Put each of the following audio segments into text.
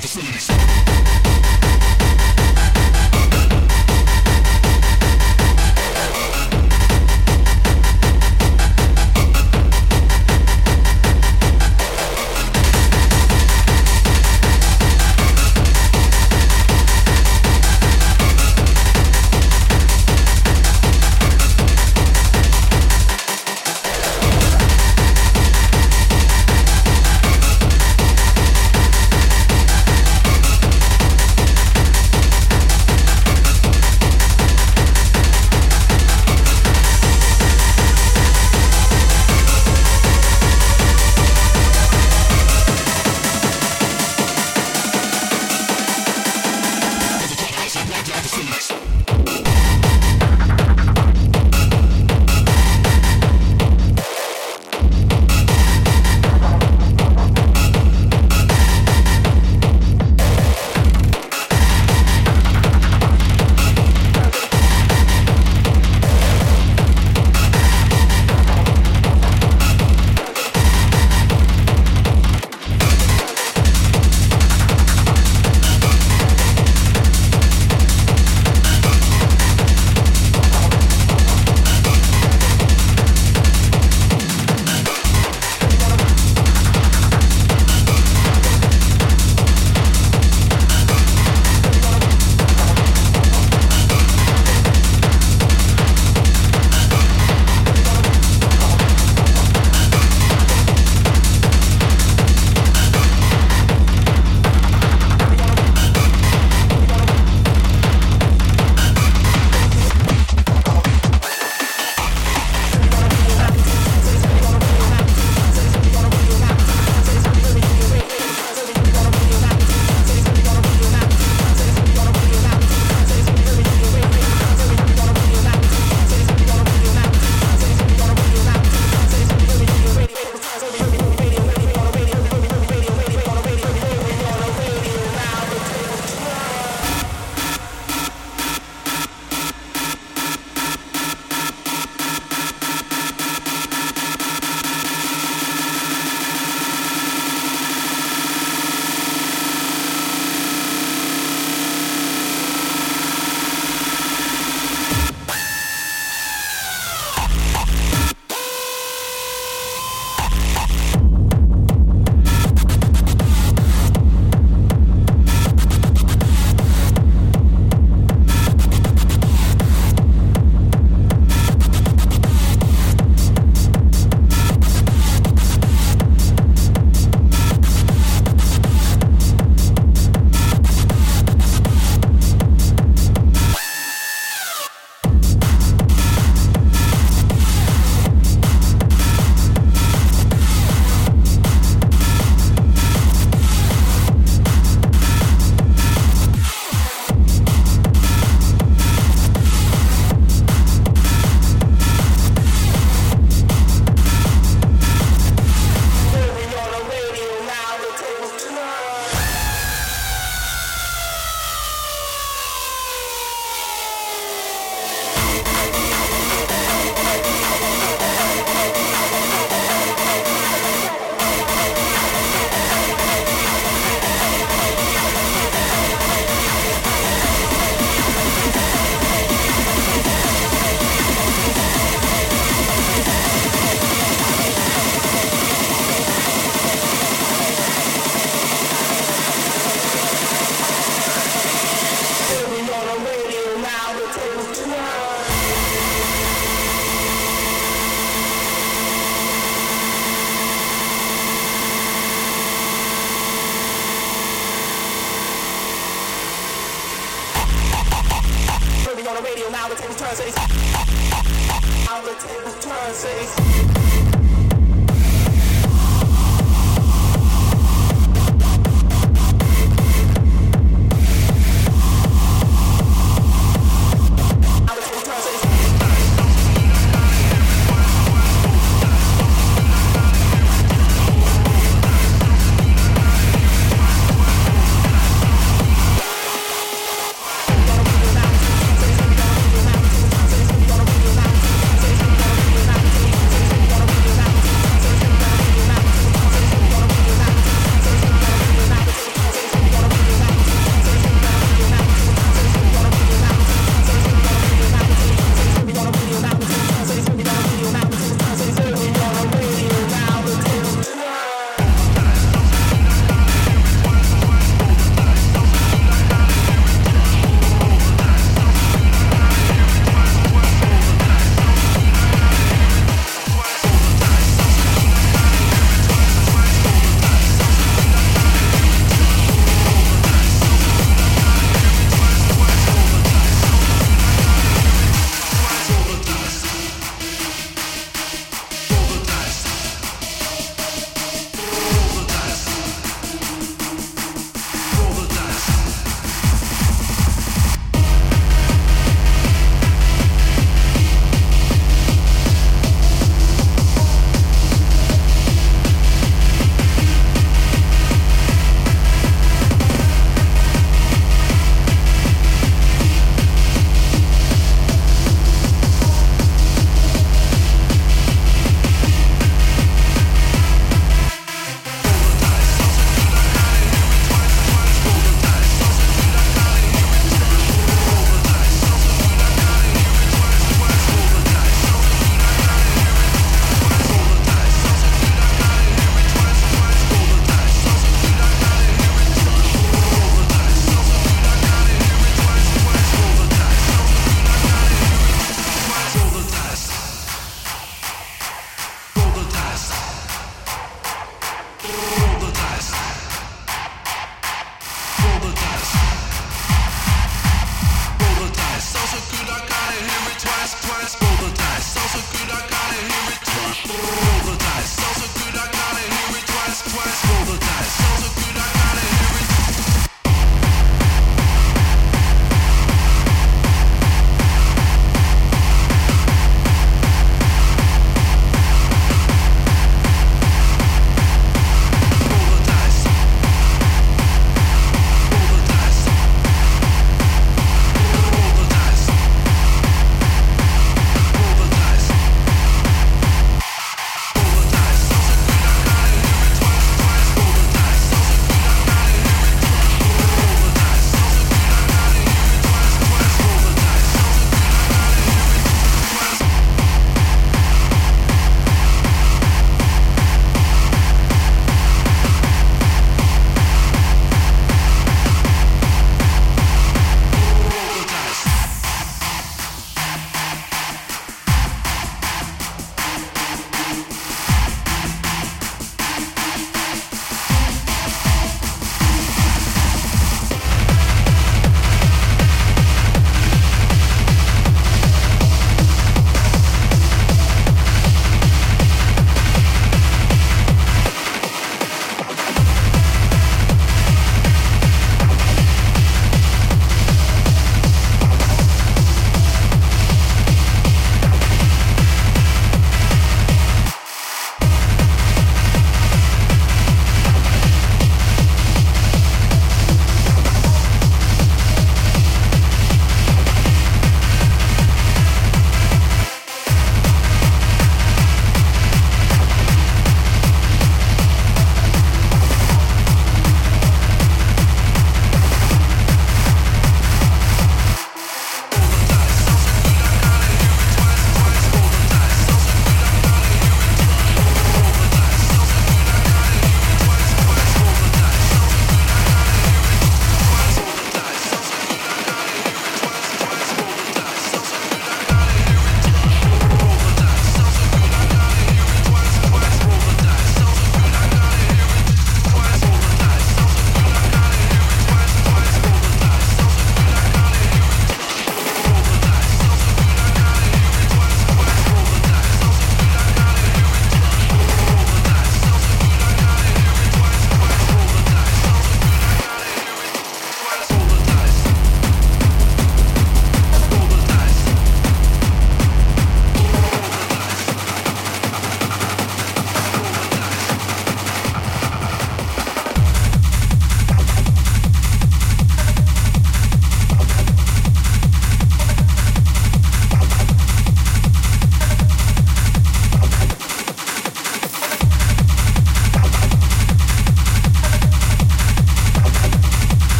facilities.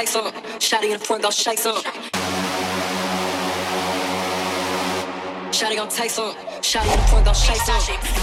Take some. Shotty in the front, gon' shake some. Shotty gon' take some. Shotty in the front, gon' shake some.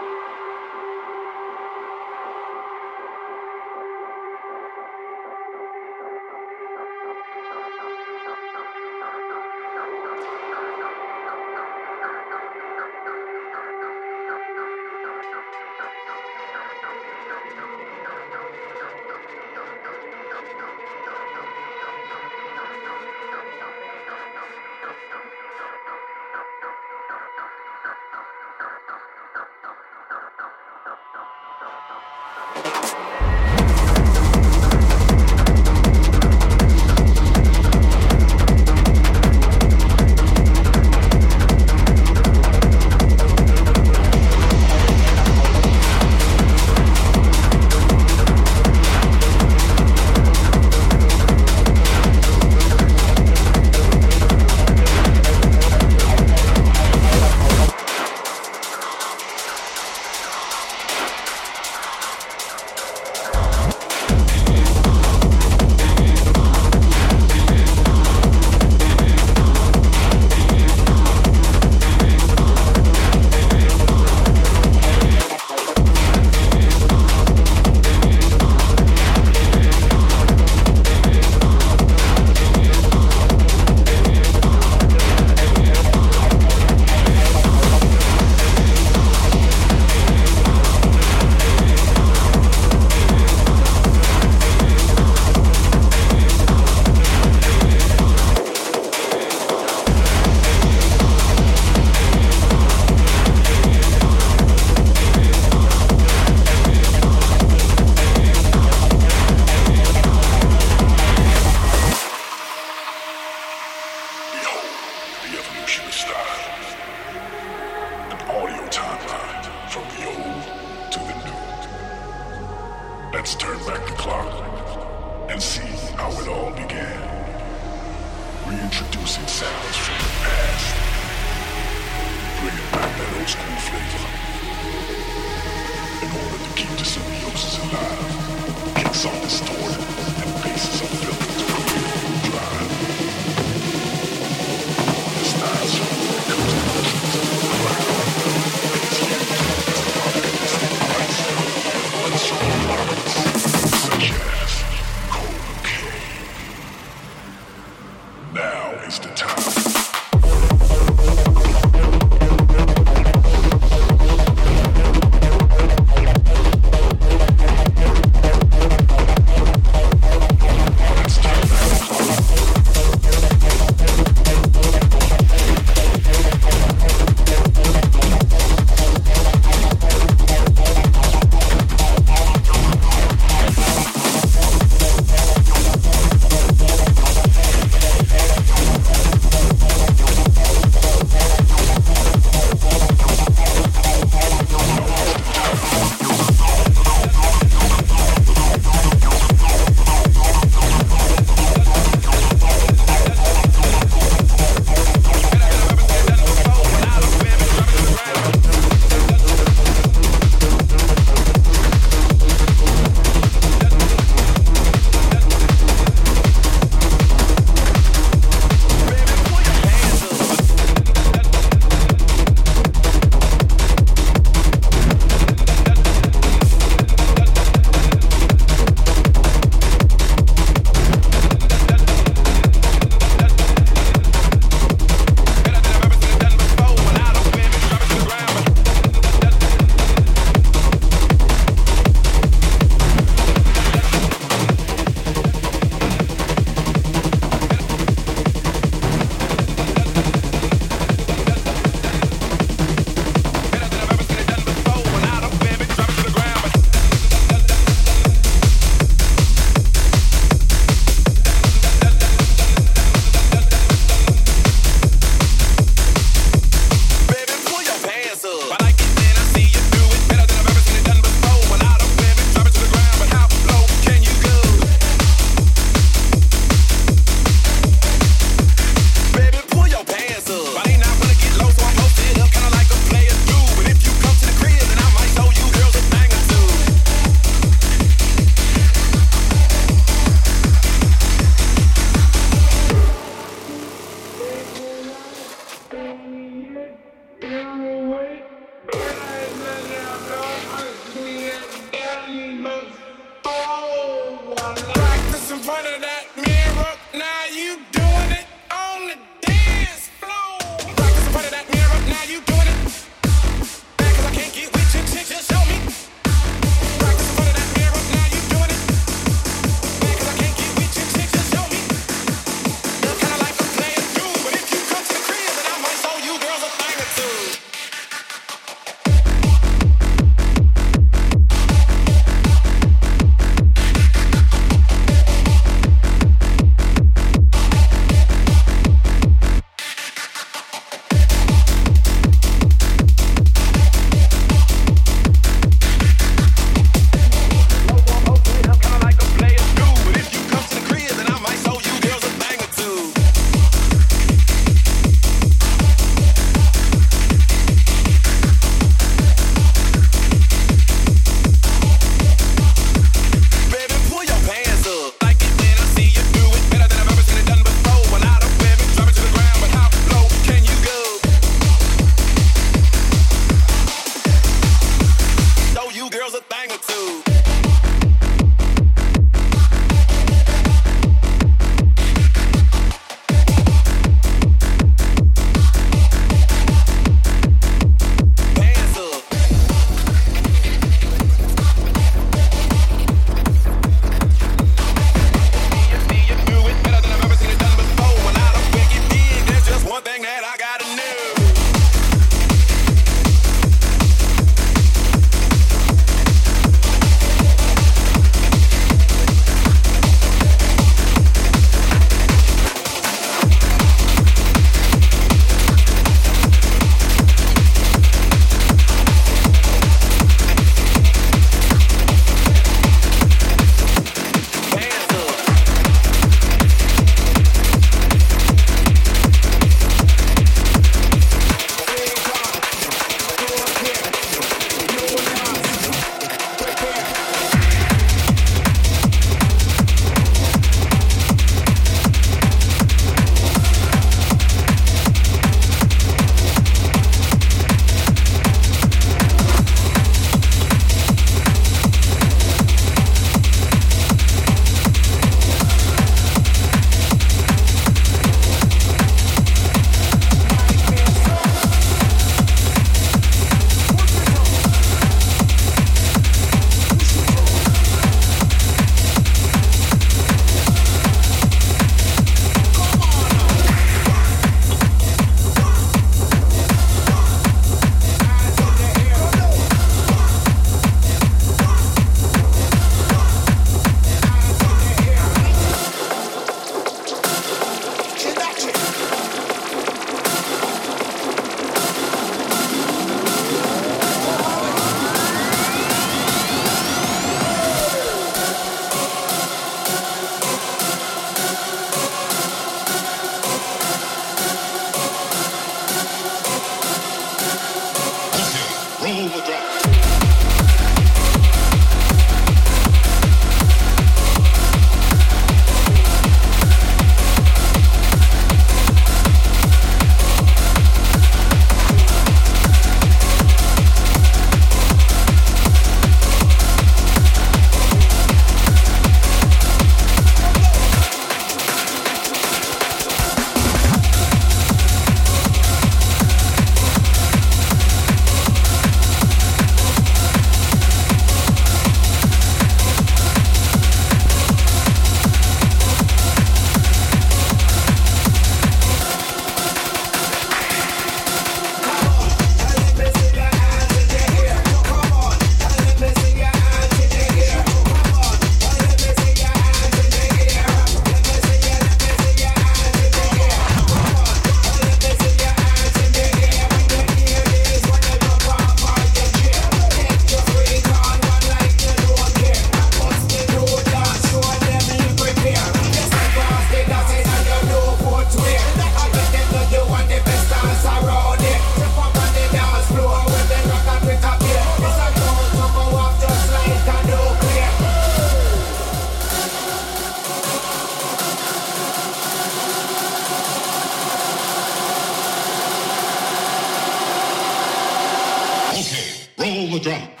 Pull the drop.